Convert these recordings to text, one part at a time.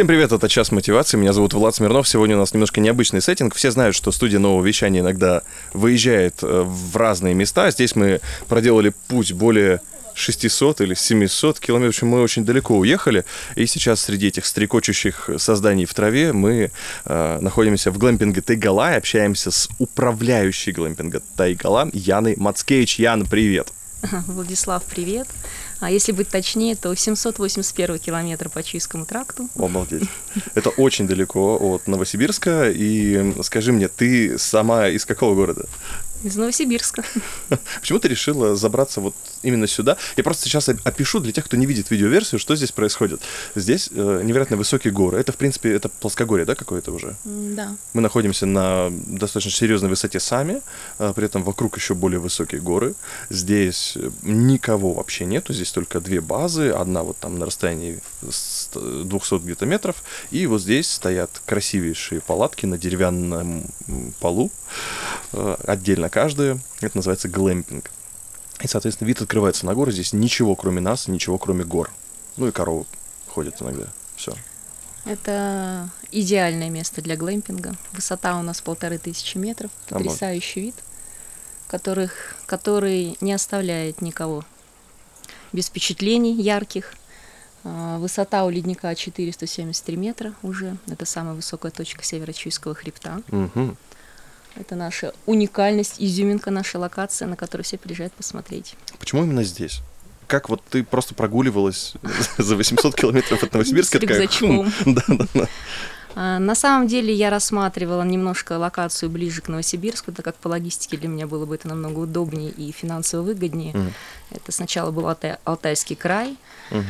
Всем привет, это «Час мотивации». Меня зовут Влад Смирнов. Сегодня у нас немножко необычный сеттинг. Все знают, что студия нового вещания иногда выезжает э, в разные места. Здесь мы проделали путь более 600 или 700 километров. В общем, мы очень далеко уехали. И сейчас среди этих стрекочущих созданий в траве мы э, находимся в глэмпинге Тайгала и общаемся с управляющей глэмпинга Тайгала Яной Мацкевич. Яна, привет! Владислав, привет! А если быть точнее, то 781 километр по Чуйскому тракту. Обалдеть. Это очень далеко от Новосибирска. И скажи мне, ты сама из какого города? Из Новосибирска. Почему ты решила забраться вот именно сюда? Я просто сейчас опишу для тех, кто не видит видеоверсию, что здесь происходит. Здесь э, невероятно высокие горы. Это, в принципе, это плоскогорье, да, какое-то уже? Да. Мы находимся на достаточно серьезной высоте сами, э, при этом вокруг еще более высокие горы. Здесь никого вообще нету, здесь только две базы, одна вот там на расстоянии 200 где-то метров, и вот здесь стоят красивейшие палатки на деревянном полу, э, отдельно каждую. Это называется глэмпинг. И, соответственно, вид открывается на горы. Здесь ничего, кроме нас, ничего, кроме гор. Ну и коровы ходят иногда. Все. Это идеальное место для глэмпинга. Высота у нас полторы тысячи метров. Потрясающий вид, которых, который не оставляет никого без впечатлений ярких. А, высота у ледника 473 метра уже. Это самая высокая точка Северо-Чуйского хребта. Угу. Это наша уникальность, изюминка, наша локация, на которую все приезжают посмотреть. Почему именно здесь? Как вот ты просто прогуливалась за 800 километров от Новосибирска? С рюкзачком. Да, да, да. А, на самом деле я рассматривала немножко локацию ближе к Новосибирску, так как по логистике для меня было бы это намного удобнее и финансово выгоднее. Угу. Это сначала был Алтай, Алтайский край, угу.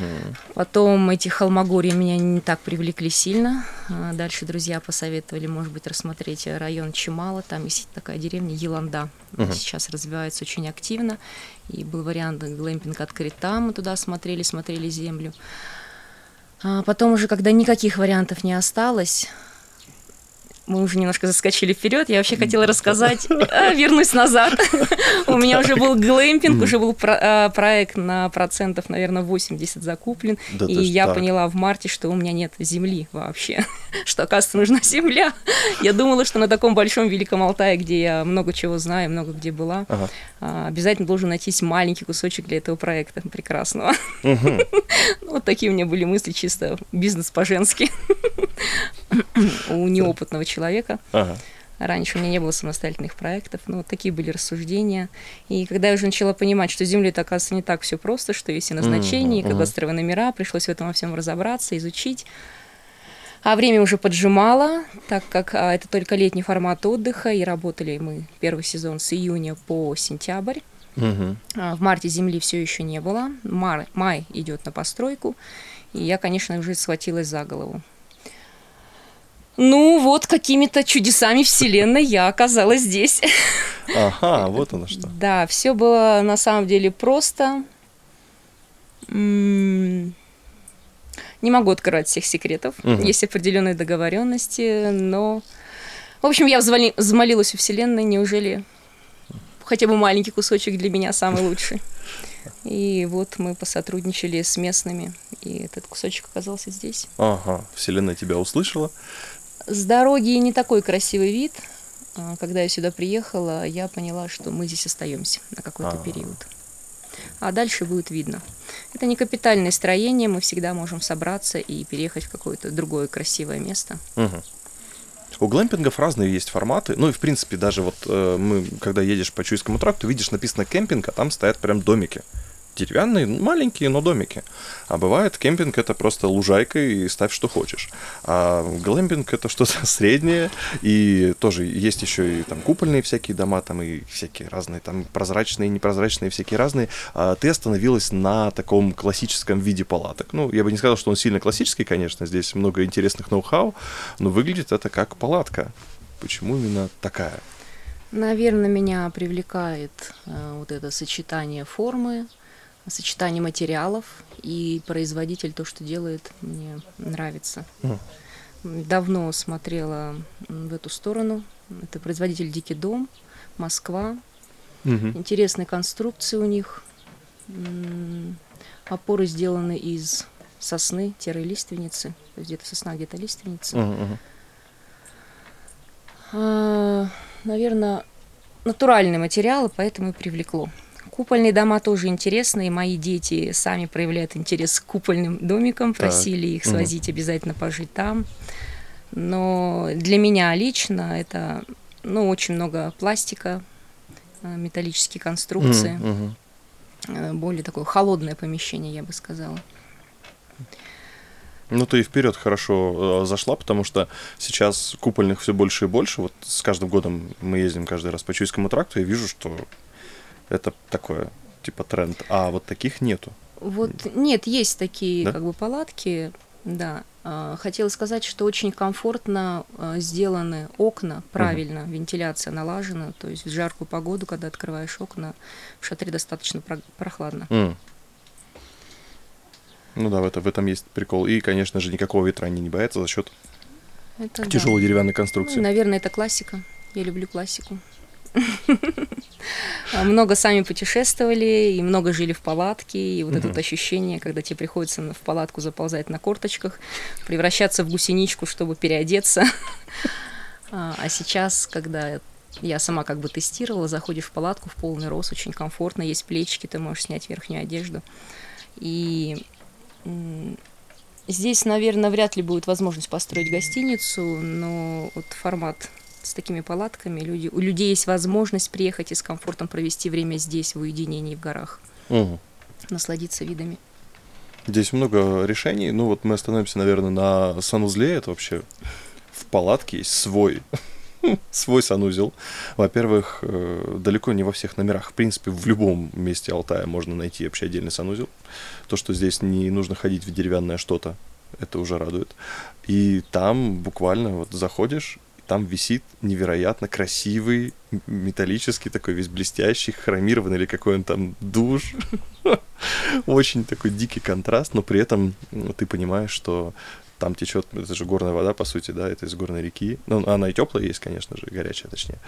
потом эти холмогорья меня не так привлекли сильно. А, дальше друзья посоветовали, может быть, рассмотреть район Чемала. Там есть такая деревня Еланда. Угу. Сейчас развивается очень активно. И был вариант глэмпинг открыть там. Мы туда смотрели, смотрели землю. А потом уже, когда никаких вариантов не осталось, мы уже немножко заскочили вперед. Я вообще хотела рассказать, а, вернусь назад. У меня уже был глэмпинг, уже был а, проект на процентов, наверное, 80 закуплен. И я поняла в марте, что у меня нет земли вообще, что, оказывается, нужна земля. Я думала, что на таком большом Великом Алтае, где я много чего знаю, много где была, а, обязательно должен найтись маленький кусочек для этого проекта прекрасного. Вот такие у меня были мысли, чисто бизнес по-женски у неопытного человека. Ага. Раньше у меня не было самостоятельных проектов, но вот такие были рассуждения. И когда я уже начала понимать, что Земле, это, оказывается, не так все просто, что есть и назначение, и кадастровые номера, пришлось в этом во всем разобраться, изучить. А время уже поджимало, так как а, это только летний формат отдыха, и работали мы первый сезон с июня по сентябрь. Угу. А, в марте земли все еще не было. Май, май идет на постройку. И я, конечно, уже схватилась за голову. Ну, вот какими-то чудесами Вселенной я оказалась здесь. Ага, вот оно что. Да, все было на самом деле просто. Не могу открывать всех секретов. Угу. Есть определенные договоренности, но. В общем, я взмоли... взмолилась у Вселенной, неужели хотя бы маленький кусочек для меня самый лучший. И вот мы посотрудничали с местными, и этот кусочек оказался здесь. Ага, Вселенная тебя услышала, с дороги не такой красивый вид. А, когда я сюда приехала, я поняла, что мы здесь остаемся на какой-то А-а-а. период. А дальше будет видно. Это не капитальное строение, мы всегда можем собраться и переехать в какое-то другое красивое место. Угу. У глэмпингов разные есть форматы. Ну и в принципе даже вот э, мы, когда едешь по Чуйскому тракту, видишь написано кемпинг, а там стоят прям домики деревянные, маленькие, но домики. А бывает кемпинг это просто лужайка и ставь что хочешь. А глэмпинг это что-то среднее, и тоже есть еще и там купольные всякие дома, там и всякие разные, там прозрачные, непрозрачные, всякие разные. А ты остановилась на таком классическом виде палаток. Ну, я бы не сказал, что он сильно классический, конечно, здесь много интересных ноу-хау, но выглядит это как палатка. Почему именно такая? Наверное, меня привлекает э, вот это сочетание формы, сочетание материалов и производитель то, что делает, мне нравится. Mm. Давно смотрела в эту сторону. Это производитель Дикий дом, Москва. Mm-hmm. Интересные конструкции у них. Опоры сделаны из сосны-лиственницы, то есть где-то сосна, где-то лиственница. Мгм, мгм. Наверное, натуральные материалы, поэтому и привлекло. Купольные дома тоже интересные. Мои дети сами проявляют интерес к купольным домикам, Так. просили их свозить обязательно пожить там. Но для меня лично это ну, очень много пластика, э, металлические конструкции, э, более такое холодное помещение, я бы сказала. Ну, ты и вперед хорошо э, зашла, потому что сейчас купольных все больше и больше. Вот с каждым годом мы ездим каждый раз по Чуйскому тракту, и вижу, что это такое, типа, тренд. А вот таких нету. Вот нет, есть такие Да? как бы палатки, да. А, Хотела сказать, что очень комфортно а, сделаны окна, правильно, вентиляция налажена, то есть в жаркую погоду, когда открываешь окна, в шатре достаточно про- прохладно. М. Ну да, в, это, в этом есть прикол. И, конечно же, никакого ветра они не боятся за счет Это да. тяжелой деревянной Ну, конструкции. наверное, это классика. Я люблю классику. А, Много сами путешествовали, и много жили в палатке, и вот это вот ощущение, когда тебе приходится в палатку заползать на корточках, превращаться в гусеничку, чтобы переодеться. А а сейчас, когда я сама как бы тестировала, заходишь в палатку в полный рост, очень комфортно, есть плечики, ты можешь снять верхнюю одежду. И здесь, наверное, вряд ли будет возможность построить гостиницу, но вот формат с такими палатками, люди, у людей есть возможность приехать и с комфортом провести время здесь, в уединении в горах, Мгм. насладиться видами. Здесь много решений. Ну вот мы остановимся, наверное, на санузле. Это вообще в палатке есть свой свой санузел. Во-первых, э, далеко не во всех номерах. В принципе, в любом месте Алтая можно найти вообще отдельный санузел. То, что здесь не нужно ходить в деревянное что-то, это уже радует. И там буквально вот заходишь, там висит невероятно красивый металлический такой весь блестящий, хромированный или какой он там душ. Очень такой дикий контраст, но при этом ты понимаешь, что там течет, это же горная вода, по сути, да, это из горной реки. Ну, она и теплая есть, конечно же, горячая, точнее.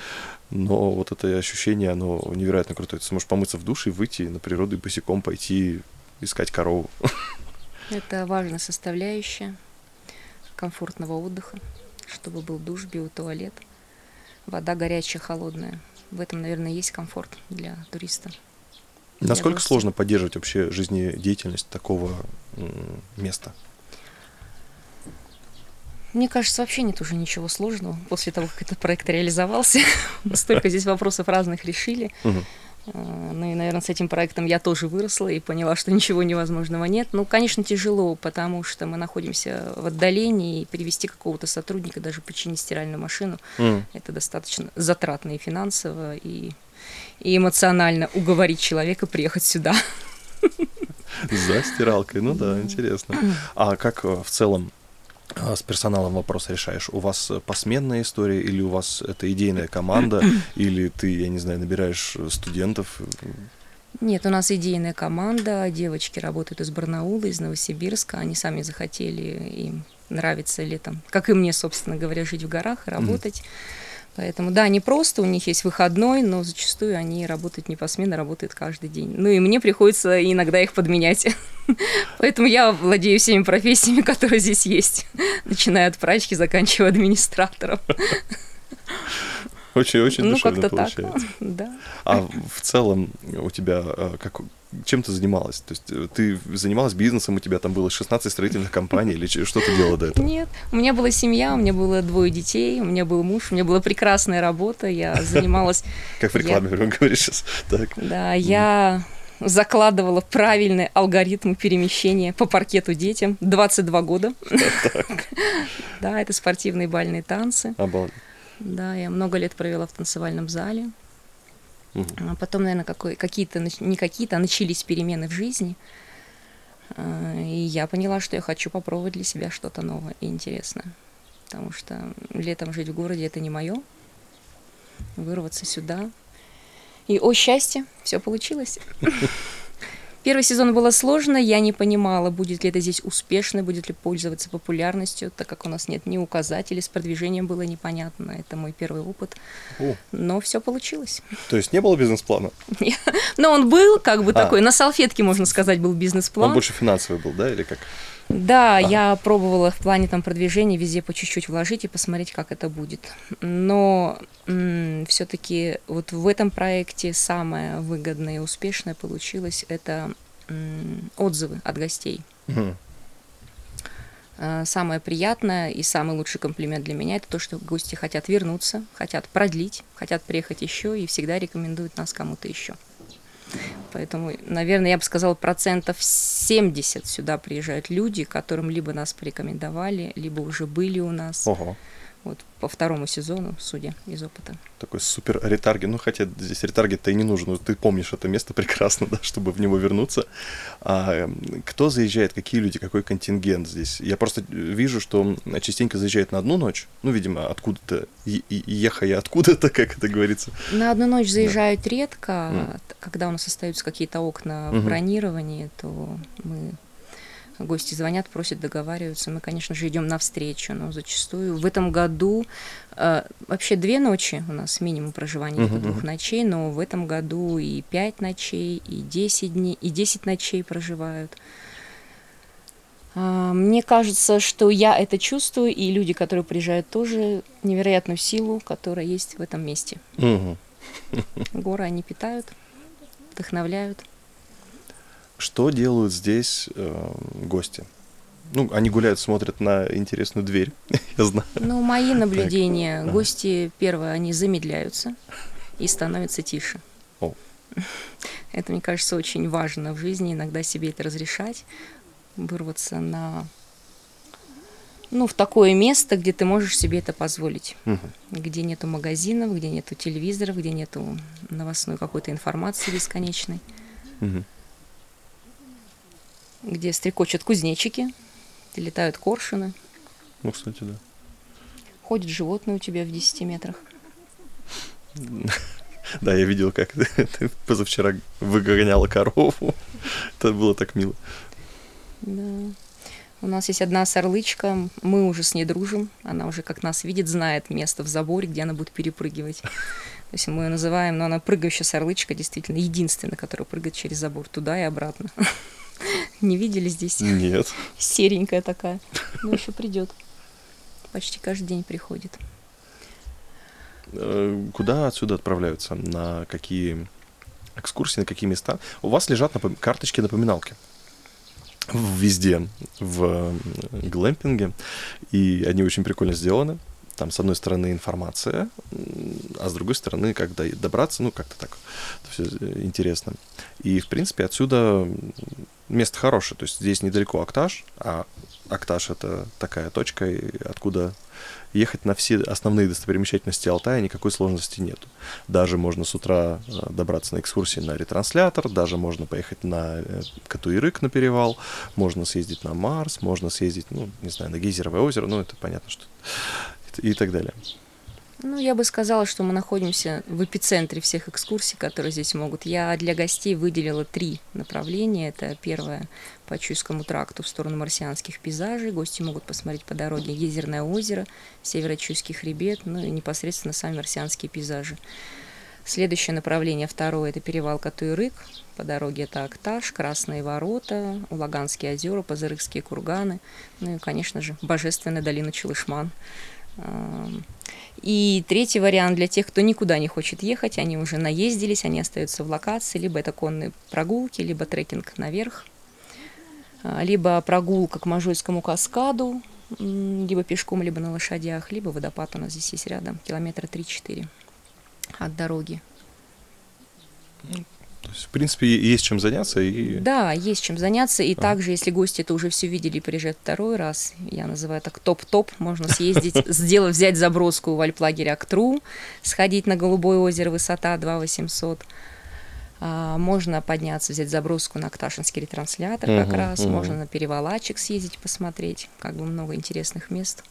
Но вот это ощущение, оно невероятно крутое. Ты сможешь помыться в душе и выйти на природу и босиком пойти искать корову. Это важная составляющая комфортного отдыха, чтобы был душ, биотуалет, вода горячая, холодная. В этом, наверное, есть комфорт для туриста. Насколько сложно поддерживать вообще жизнедеятельность такого места? Мне кажется, вообще нет уже ничего сложного после того, как этот проект реализовался. Столько здесь вопросов разных решили. А, Ну и, наверное, с этим проектом я тоже выросла и поняла, что ничего невозможного нет. Ну, конечно, тяжело, потому что мы находимся в отдалении, и перевести какого-то сотрудника, даже починить стиральную машину, М. это достаточно затратно и финансово, и, и эмоционально уговорить человека приехать сюда. За стиралкой, ну да, интересно. А как э, в целом э, с персоналом вопрос решаешь? У вас э, посменная история, или у вас это идейная команда, или ты, я не знаю, набираешь э, студентов? Нет, у нас идейная команда, девочки работают из Барнаула, из Новосибирска, они сами захотели, им нравится летом, как и мне, собственно говоря, жить в горах и работать. Поэтому, да, не просто, у них есть выходной, но зачастую они работают не посменно, работают каждый день. Ну и мне приходится иногда их подменять. Поэтому я владею всеми профессиями, которые здесь есть, начиная от прачки, заканчивая администратором. Очень-очень Ну, душевно как-то так, получается. да. А в целом у тебя э, как, чем ты занималась? То есть э, ты занималась бизнесом, у тебя там было 16 строительных компаний, или что ты делала до этого? Нет, у меня была семья, у меня было двое детей, у меня был муж, у меня была прекрасная работа, я занималась, Как в рекламе прям говоришь сейчас. Да, я закладывала правильный алгоритм перемещения по паркету детям 22 года. Да, это спортивные бальные танцы. Обалдеть. Да, я много лет провела в танцевальном зале. Мгм. А потом, наверное, какой, какие-то, не какие-то, а начались перемены в жизни. А, И я поняла, что я хочу попробовать для себя что-то новое и интересное. Потому что летом жить в городе это не мое. Вырваться сюда. И, о счастье, все получилось. Первый сезон было сложно, я не понимала, будет ли это здесь успешно, будет ли пользоваться популярностью, так как у нас нет ни указателей, с продвижением было непонятно. Это мой первый опыт. О, Но все получилось. То есть не было бизнес-плана? Но он был как бы А. такой, на салфетке, можно сказать, был Он бизнес-план. больше финансовый был, да, или как? Да, а. я пробовала в плане там продвижения везде по чуть-чуть вложить и посмотреть, как это будет. Но все-таки вот в этом проекте самое выгодное и успешное получилось это отзывы от гостей. Угу. Самое приятное и самый лучший комплимент для меня это то, что гости хотят вернуться, хотят продлить, хотят приехать еще и всегда рекомендуют нас кому-то еще. Поэтому, наверное, я бы сказала, процентов 70 сюда приезжают люди, которым либо нас порекомендовали, либо уже были у нас. Ого вот по второму сезону, судя из опыта. Такой супер ретаргет. Ну, хотя здесь ретаргет-то и не нужен. Но ты помнишь это место прекрасно, да, чтобы в него вернуться. А, кто заезжает, какие люди, какой контингент здесь? Я просто вижу, что частенько заезжает на одну ночь. Ну, видимо, откуда-то, ехая откуда-то, как это говорится. На одну ночь заезжают да. редко. Mm. Когда у нас остаются какие-то окна в mm-hmm. бронировании, то мы гости звонят, просят, договариваются. Мы, конечно же, идем навстречу, но зачастую в этом году э, вообще две ночи у нас минимум проживания uh-huh, двух ночей, но в этом году и пять ночей, и десять дней, и десять ночей проживают. Э, мне кажется, что я это чувствую, и люди, которые приезжают, тоже невероятную силу, которая есть в этом месте. Uh-huh. Горы они питают, вдохновляют. Что делают здесь э, гости? Ну, они гуляют, смотрят на интересную дверь, я знаю. Ну, мои наблюдения. Так. Гости, первое, они замедляются и становятся тише. О. Это, мне кажется, очень важно в жизни, иногда себе это разрешать, вырваться на ну, в такое место, где ты можешь себе это позволить, угу. где нету магазинов, где нету телевизоров, где нету новостной какой-то информации бесконечной. Угу где стрекочут кузнечики, где летают коршуны. Ну, кстати, да. Ходит животное у тебя в 10 метрах. Да, я видел, как ты, позавчера выгоняла корову. Это было так мило. Да. У нас есть одна сорлычка, мы уже с ней дружим, она уже как нас видит, знает место в заборе, где она будет перепрыгивать. То есть мы ее называем, но она прыгающая сорлычка, действительно, единственная, которая прыгает через забор туда и обратно. Не видели здесь? Нет. Серенькая такая. Ну, еще придет. Почти каждый день приходит. Э, куда отсюда отправляются? На какие экскурсии, на какие места? У вас лежат напом... карточки-напоминалки везде в глэмпинге, и они очень прикольно сделаны. Там, с одной стороны, информация, а с другой стороны, как добраться, ну, как-то так все интересно. И, в принципе, отсюда место хорошее. То есть здесь недалеко Акташ, а Акташ — это такая точка, откуда ехать на все основные достопримечательности Алтая никакой сложности нет. Даже можно с утра э, добраться на экскурсии на ретранслятор, даже можно поехать на э, Катуирык на перевал, можно съездить на Марс, можно съездить, ну, не знаю, на Гейзеровое озеро, ну, это понятно, что и так далее. Ну, я бы сказала, что мы находимся в эпицентре всех экскурсий, которые здесь могут. Я для гостей выделила три направления. Это первое по Чуйскому тракту в сторону марсианских пейзажей. Гости могут посмотреть по дороге Езерное озеро, Северо-Чуйский хребет, ну и непосредственно сами марсианские пейзажи. Следующее направление, второе, это перевал Катуйрык. По дороге это Акташ, Красные ворота, Улаганские озера, Пазырыкские курганы. Ну и, конечно же, Божественная долина Чулышман. И третий вариант для тех, кто никуда не хочет ехать, они уже наездились, они остаются в локации, либо это конные прогулки, либо трекинг наверх, а, либо прогулка к Можайскому каскаду, либо пешком, либо на лошадях, либо водопад у нас здесь есть рядом, километра 3-4 от дороги. То есть, в принципе, есть чем заняться. И... Да, есть чем заняться. И а. также, если гости это уже все видели и приезжают второй раз, я называю так топ-топ, можно съездить, сделать, взять заброску в альплагерь Актру, сходить на Голубое озеро, высота 2800. А, можно подняться, взять заброску на Акташинский ретранслятор как раз, можно на перевалачик съездить, посмотреть, как бы много интересных мест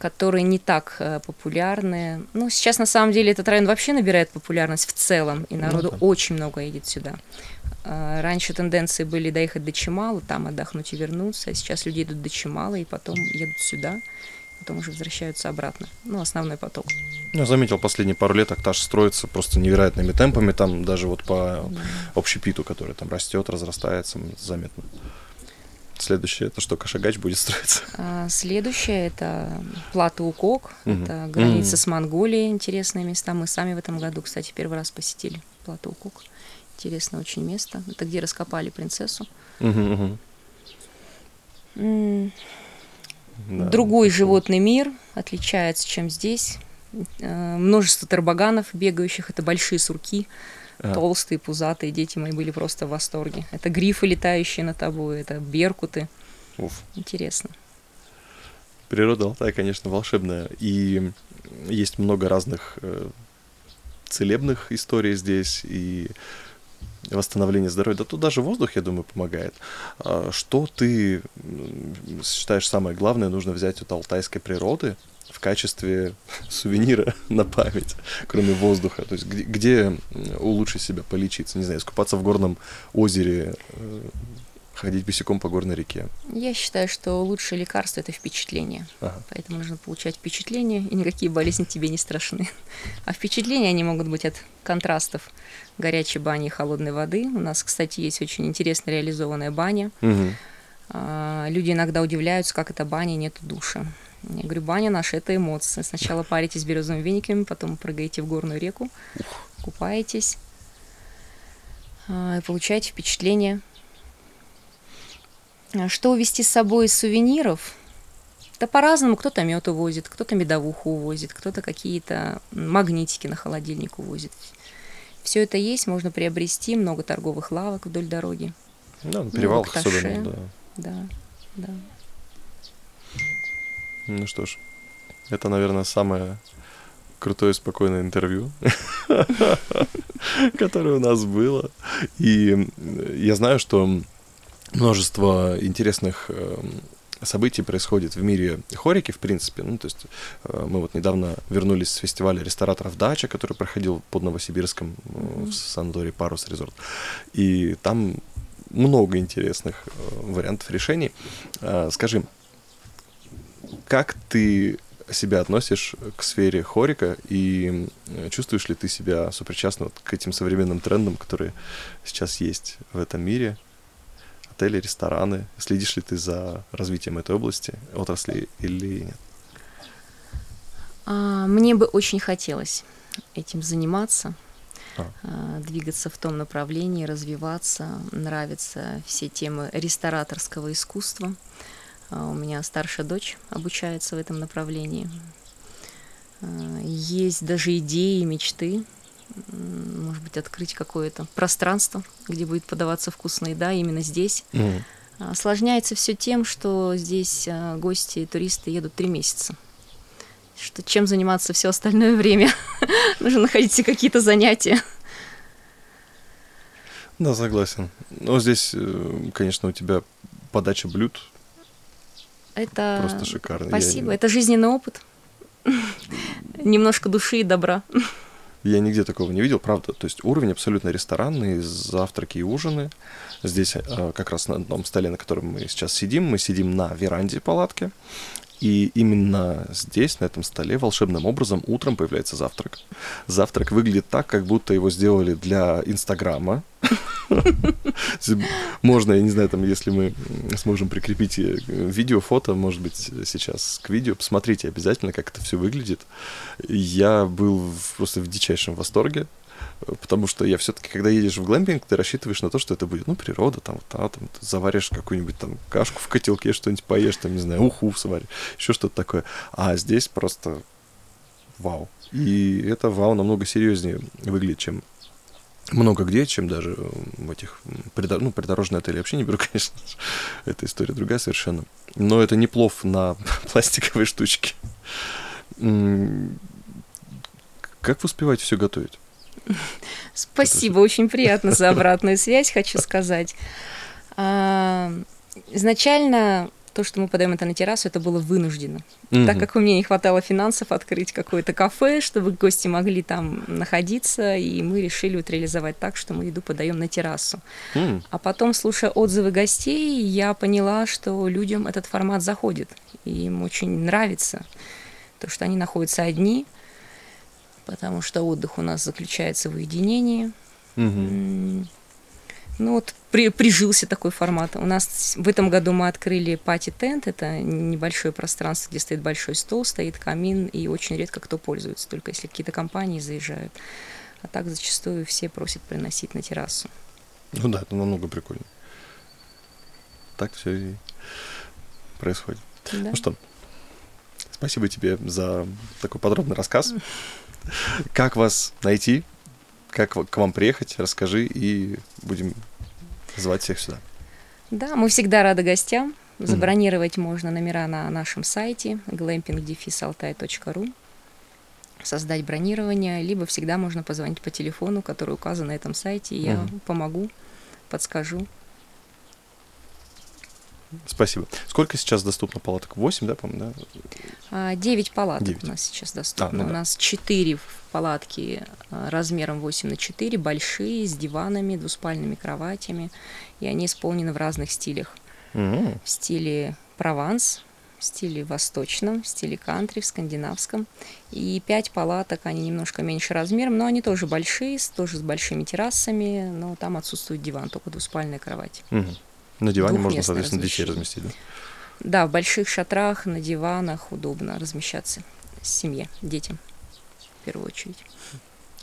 которые не так э, популярны. Ну, сейчас на самом деле этот район вообще набирает популярность в целом, и ну народу ну, да. очень много едет сюда. Э, раньше тенденции были доехать до Чемала, там отдохнуть и вернуться, а сейчас люди идут до Чемала и потом едут сюда, потом уже возвращаются обратно. Ну, основной поток. Я заметил, последние пару лет Акташ строится просто невероятными темпами, там даже вот по общепиту, который там растет, разрастается заметно. Следующее это что, Кашагач будет строиться? А, следующее это Плата Укок, угу. это граница угу. с Монголией, интересные места. Мы сами в этом году, кстати, первый раз посетили Плата Укок. Интересное очень место. Это где раскопали принцессу. Угу, угу. Да, Другой это... животный мир отличается, чем здесь. Э, множество тарбаганов бегающих, это большие сурки. А. Толстые, пузатые, дети мои были просто в восторге. Это грифы, летающие на табу, это беркуты. Уф. Интересно. Природа Алтая, конечно, волшебная. И есть много разных э, целебных историй здесь, и восстановление здоровья. Да тут даже воздух, я думаю, помогает. А что ты считаешь самое главное нужно взять от алтайской природы, в качестве сувенира на память, кроме воздуха? То есть где, где улучшить себя, полечиться? Не знаю, искупаться в горном озере, э, ходить босиком по горной реке? Я считаю, что лучшее лекарство – это впечатление. Ага. Поэтому нужно получать впечатление, и никакие болезни тебе не страшны. А впечатления, они могут быть от контрастов горячей бани и холодной воды. У нас, кстати, есть очень интересно реализованная баня. Угу. Люди иногда удивляются, как это баня, нет душа. Я говорю, баня наша – это эмоции. Сначала паритесь березовыми вениками, потом прыгаете в горную реку, купаетесь а, и получаете впечатление. А что увезти с собой из сувениров? Да по-разному. Кто-то мед увозит, кто-то медовуху увозит, кто-то какие-то магнитики на холодильник увозит. Все это есть, можно приобрести, много торговых лавок вдоль дороги. Да, на перевалах особенно, да. Да, да. Ну что ж, это, наверное, самое крутое спокойное интервью, которое у нас было. И я знаю, что множество интересных эм, событий происходит в мире хорики, в принципе. Ну, то есть э, мы вот недавно вернулись с фестиваля рестораторов «Дача», который проходил под Новосибирском mm-hmm. в Сандоре Парус Резорт. И там много интересных э, вариантов решений. Скажи, как ты себя относишь к сфере хорика и чувствуешь ли ты себя сопричастным вот к этим современным трендам, которые сейчас есть в этом мире? Отели, рестораны. Следишь ли ты за развитием этой области, отрасли или нет? А, мне бы очень хотелось этим заниматься, а. а. двигаться в том направлении, развиваться. Нравятся все темы рестораторского искусства. А, у меня старшая дочь обучается в этом направлении. А, есть даже идеи, мечты, может быть, открыть какое-то пространство, где будет подаваться вкусная еда именно здесь. Mm. Осложняется все тем, что здесь гости, туристы едут три месяца. Что чем заниматься все остальное время? Нужно находить себе какие-то занятия. Да, согласен. Но здесь, э, конечно, у тебя подача блюд это просто шикарно. Спасибо. Я... Это жизненный опыт. Немножко души и добра. Я нигде такого не видел, правда. То есть уровень абсолютно ресторанный, завтраки и ужины. Здесь э, как раз на том столе, на котором мы сейчас сидим, мы сидим на веранде палатки. И именно здесь, на этом столе, волшебным образом утром появляется завтрак. Завтрак выглядит так, как будто его сделали для Инстаграма. Можно, я не знаю, там, если мы сможем прикрепить э, видео, фото, может быть, сейчас к видео, посмотрите обязательно, как это все выглядит. Я был просто в дичайшем восторге потому что я все-таки, когда едешь в глэмпинг, ты рассчитываешь на то, что это будет, ну, природа, там, да, там, ты заваришь какую-нибудь там кашку в котелке, что-нибудь поешь, там, не знаю, уху сваришь, еще что-то такое. А здесь просто вау. И это вау намного серьезнее выглядит, чем много где, чем даже в этих придор... ну, придорожные отели. Я вообще не беру, конечно. Эта история другая совершенно. Но это не плов на пластиковые штучки. Как вы успеваете все готовить? Спасибо, очень приятно за обратную связь, хочу сказать. А, изначально то, что мы подаем это на террасу, это было вынуждено. Mm-hmm. Так как у меня не хватало финансов открыть какое-то кафе, чтобы гости могли там находиться, и мы решили вот реализовать так, что мы еду подаем на террасу. Mm. А потом, слушая отзывы гостей, я поняла, что людям этот формат заходит, и им очень нравится, то, что они находятся одни, потому что отдых у нас заключается в уединении. Угу. Ну вот при, прижился такой формат. У нас в этом году мы открыли пати-тент. Это небольшое пространство, где стоит большой стол, стоит камин, и очень редко кто пользуется, только если какие-то компании заезжают. А так зачастую все просят приносить на террасу. Ну да, это намного прикольнее. Так все и происходит. Да. Ну что, спасибо тебе за такой подробный рассказ. Как вас найти? Как к вам приехать? Расскажи, и будем звать всех сюда. Да, мы всегда рады гостям. Забронировать mm-hmm. можно номера на нашем сайте glamping-altai.ru создать бронирование, либо всегда можно позвонить по телефону, который указан на этом сайте, и mm-hmm. я помогу, подскажу. Спасибо. Сколько сейчас доступно палаток? Восемь, да, по-моему, да? Девять палаток 9. у нас сейчас доступно. А, ну, да. У нас четыре палатки а, размером 8 на 4, большие, с диванами, двуспальными кроватями, и они исполнены в разных стилях. Mm-hmm. В стиле Прованс, в стиле восточном, в стиле кантри, в скандинавском. И пять палаток, они немножко меньше размером, но они тоже большие, тоже с большими террасами, но там отсутствует диван, только двуспальная кровать. Mm-hmm. На диване можно, соответственно, детей разместить, да? Да, в больших шатрах, на диванах удобно размещаться семье, детям, в первую очередь.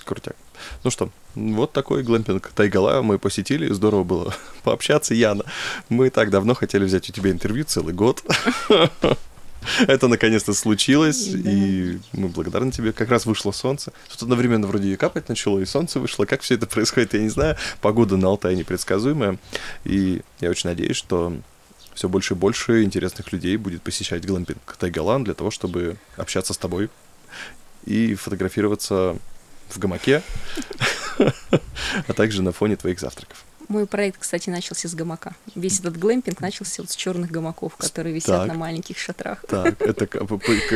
Крутяк. Ну что, вот такой глэмпинг Тайгала мы посетили, здорово было пообщаться, Яна. Мы так давно хотели взять у тебя интервью, целый год. Это наконец-то случилось, да. и мы благодарны тебе. Как раз вышло солнце. Тут одновременно вроде и капать начало, и солнце вышло. Как все это происходит, я не знаю. Погода на Алтае непредсказуемая. И я очень надеюсь, что все больше и больше интересных людей будет посещать глэмпинг Тайгалан для того, чтобы общаться с тобой и фотографироваться в гамаке, а также на фоне твоих завтраков. Мой проект, кстати, начался с гамака. Весь этот глэмпинг начался вот с черных гамаков, которые висят так, на маленьких шатрах. Так, это как,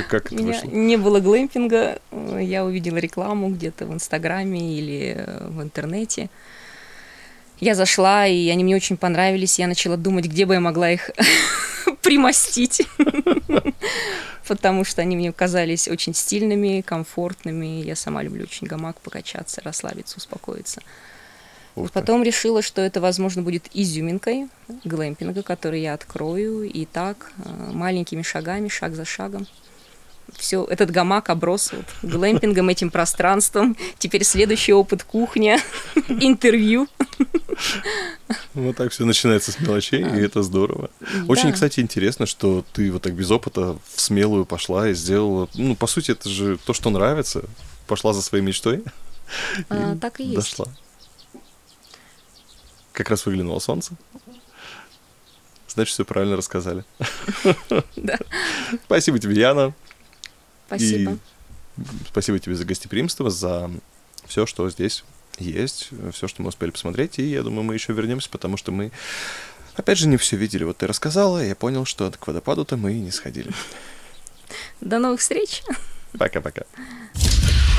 как это вышло? не было глэмпинга, я увидела рекламу где-то в Инстаграме или э, в интернете. Я зашла, и они мне очень понравились. Я начала думать, где бы я могла их примостить. Потому что они мне казались очень стильными, комфортными. Я сама люблю очень гамак покачаться, расслабиться, успокоиться. Вот потом решила, что это, возможно, будет изюминкой глэмпинга, который я открою, и так, э, маленькими шагами, шаг за шагом. Все, этот гамак оброс вот глэмпингом, этим пространством. Теперь следующий опыт кухня, интервью. Вот так все начинается с мелочей, и это здорово. Очень, кстати, интересно, что ты вот так без опыта в смелую пошла и сделала. Ну, по сути, это же то, что нравится. Пошла за своей мечтой. А, так и есть. Дошла. Как раз выглянуло солнце. Значит, все правильно рассказали. Да. Спасибо тебе, Яна. Спасибо. И спасибо тебе за гостеприимство, за все, что здесь есть, все, что мы успели посмотреть. И я думаю, мы еще вернемся, потому что мы, опять же, не все видели. Вот ты рассказала, и я понял, что к водопаду-то мы и не сходили. До новых встреч. Пока-пока.